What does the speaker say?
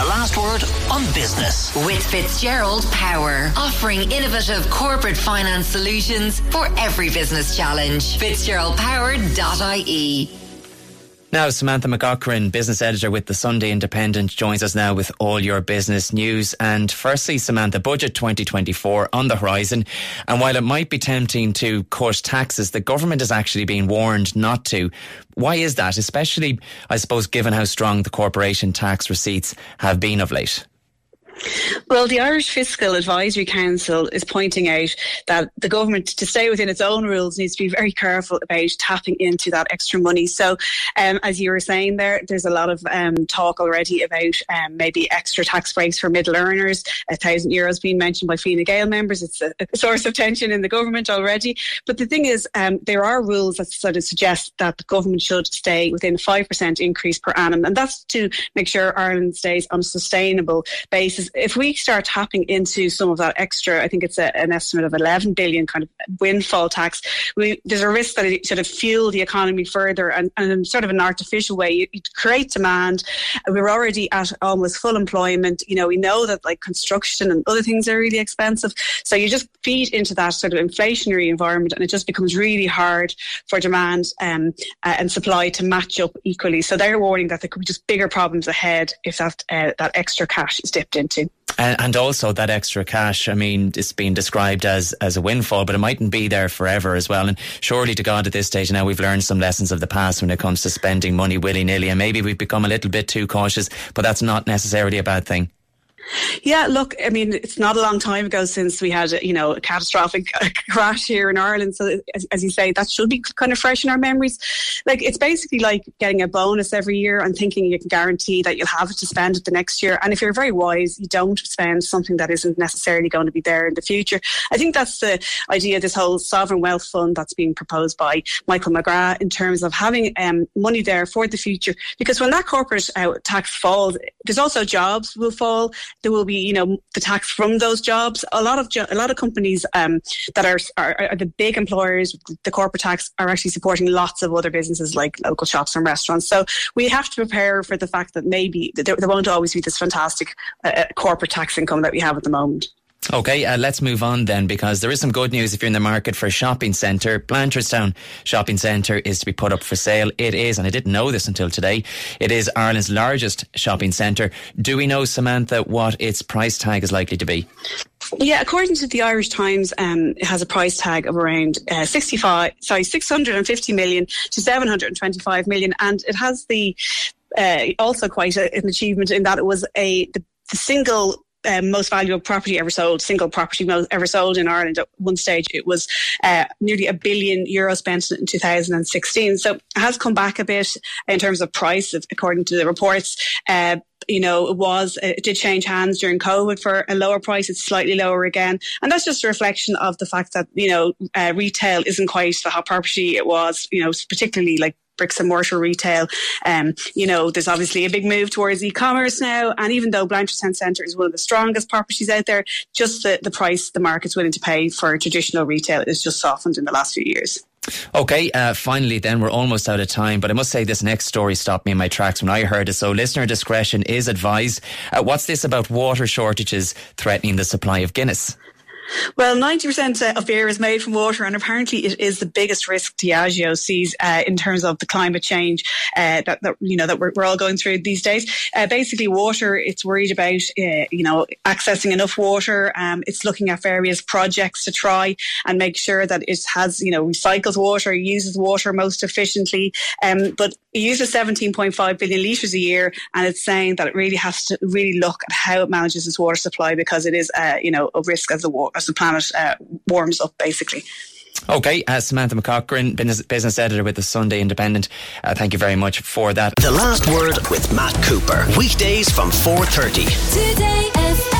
The last word on business. With Fitzgerald Power, offering innovative corporate finance solutions for every business challenge. FitzgeraldPower.ie. Now, Samantha McCaughren, business editor with the Sunday Independent, joins us now with all your business news. And firstly, Samantha, budget 2024 on the horizon. And while it might be tempting to cut taxes, the government is actually being warned not to. Why is that? Especially, I suppose, given how strong the corporation tax receipts have been of late. Well, the Irish Fiscal Advisory Council is pointing out that the government, to stay within its own rules, needs to be very careful about tapping into that extra money. So, um, as you were saying there, there's a lot of um, talk already about um, maybe extra tax breaks for middle earners, a thousand euros being mentioned by Fine Gael members. It's a, a, source of tension in the government already. But the thing is, um, there are rules that sort of suggest that the government should stay within 5% increase per annum. And that's to make sure Ireland stays on a sustainable basis if we start tapping into some of that extra, I think it's a, an estimate of 11 billion kind of windfall tax, we, there's a risk that it sort of fuel the economy further and, and in sort of an artificial way. You, you create demand. We're already at almost full employment. You know, we know that like construction and other things are really expensive. So you just feed into that sort of inflationary environment and it just becomes really hard for demand um, uh, and supply to match up equally. So they're warning that there could be just bigger problems ahead if that, uh, that extra cash is dipped into. And, also that extra cash, I mean, it's been described as, as a windfall, but it mightn't be there forever as well. And surely to God at this stage now we've learned some lessons of the past when it comes to spending money willy nilly. And maybe we've become a little bit too cautious, but that's not necessarily a bad thing. Yeah, look, I mean, it's not a long time ago since we had, you know, a catastrophic crash here in Ireland. So, as, as, you say, that should be kind of fresh in our memories. Like, it's basically like getting a bonus every year and thinking you can guarantee that you'll have it to spend it the next year. And if you're very wise, you don't spend something that isn't necessarily going to be there in the future. I think that's the idea of this whole sovereign wealth fund that's being proposed by Michael McGrath in terms of having um, money there for the future. Because when that corporate uh, tax falls, there's also jobs will fall there will be, you know, the tax from those jobs. A lot of jo- a lot of companies um, that are, are, are the big employers, the corporate tax are actually supporting lots of other businesses like local shops and restaurants. So we have to prepare for the fact that maybe there, there won't always be this fantastic uh, uh corporate tax income that we have at the moment. Okay, uh, let's move on then because there is some good news if you're in the market for a shopping centre. Blanchardstown Shopping Centre is to be put up for sale. It is, and I didn't know this until today, it is Ireland's largest shopping centre. Do we know, Samantha, what its price tag is likely to be? Yeah, according to the Irish Times, um, it has a price tag of around uh, 65, sorry, 650 million to 725 million. And it has the, uh, also quite a, an achievement in that it was a, the, the single um, most valuable property ever sold, single property ever sold in Ireland. At one stage, it was uh, nearly a billion euro spent in 2016. So it has come back a bit in terms of price, according to the reports. Uh, you know, it was, it did change hands during COVID for a lower price. It's slightly lower again. And that's just a reflection of the fact that, you know, uh, retail isn't quite the hot property it was, you know, particularly like bricks and mortar retail. Um, you know, there's obviously a big move towards e-commerce now. And even though Blanchardstown Centre is one of the strongest properties out there, just the, the price the market's willing to pay for traditional retail is just softened in the last few years. Okay, uh, finally, then we're almost out of time, but I must say this next story stopped me in my tracks when I heard it. So, listener discretion is advised. Uh, what's this about water shortages threatening the supply of Guinness? Well, 90% of beer is made from water, and apparently it is the biggest risk Diageo sees uh, in terms of the climate change uh, that, that, you know that we're, we're, all going through these days. Uh, basically, water. It's worried about uh, you know accessing enough water. Um, it's looking at various projects to try and make sure that it has you know recycles water, uses water most efficiently. Um, but it uses 17.5 billion litres a year, and it's saying that it really has to really look at how it manages its water supply because it is uh, you know a risk as the water as the planet uh, warms up, basically. Okay, uh, Samantha McCaughren, business, business editor with the Sunday Independent. Uh, thank you very much for that. The last word with Matt Cooper, weekdays from 4:30. Today FM.